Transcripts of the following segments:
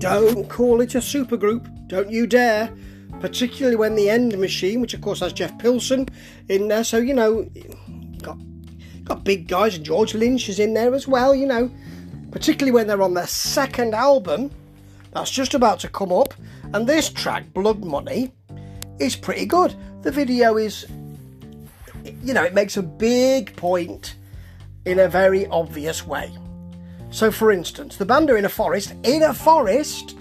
Don't call it a supergroup. Don't you dare. Particularly when the End Machine, which of course has Jeff Pilson in there, so you know, got got big guys, and George Lynch is in there as well. You know, particularly when they're on their second album, that's just about to come up, and this track, Blood Money, is pretty good. The video is, you know, it makes a big point in a very obvious way. So, for instance, the band are in a forest, in a forest,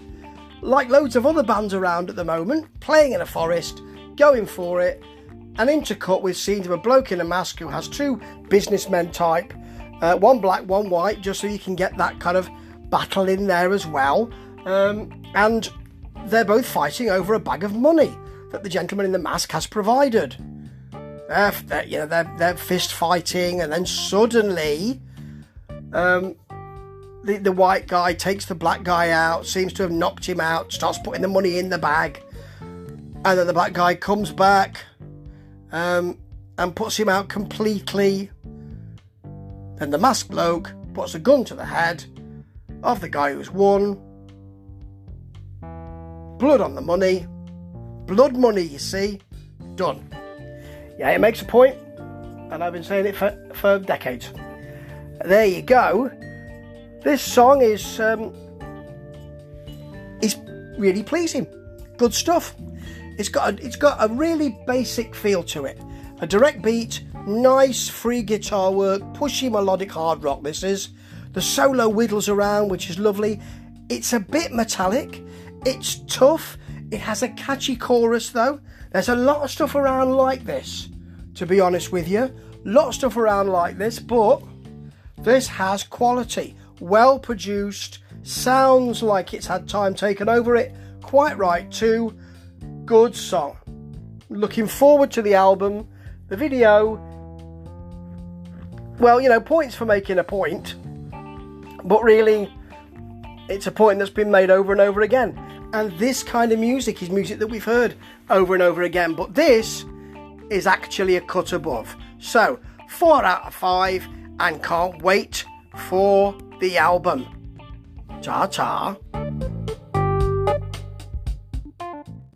like loads of other bands around at the moment, playing in a forest, going for it, and intercut with scenes of a bloke in a mask who has two businessmen type, uh, one black, one white, just so you can get that kind of battle in there as well. Um, and they're both fighting over a bag of money that the gentleman in the mask has provided. They're, they're you know, they're, they're fist fighting, and then suddenly, um, the, the white guy takes the black guy out, seems to have knocked him out, starts putting the money in the bag, and then the black guy comes back um, and puts him out completely. Then the masked bloke puts a gun to the head of the guy who's won. Blood on the money. Blood money, you see. Done. Yeah, it makes a point, and I've been saying it for, for decades. There you go. This song is um, is really pleasing. Good stuff. It's got a, it's got a really basic feel to it. A direct beat, nice free guitar work, pushy melodic hard rock. This is the solo whittles around, which is lovely. It's a bit metallic. It's tough. It has a catchy chorus though. There's a lot of stuff around like this, to be honest with you. Lot of stuff around like this, but this has quality well produced, sounds like it's had time taken over it, quite right too. Good song. Looking forward to the album. The video, well, you know, points for making a point, but really, it's a point that's been made over and over again. And this kind of music is music that we've heard over and over again, but this is actually a cut above. So, four out of five, and can't wait for the album. Ta ta.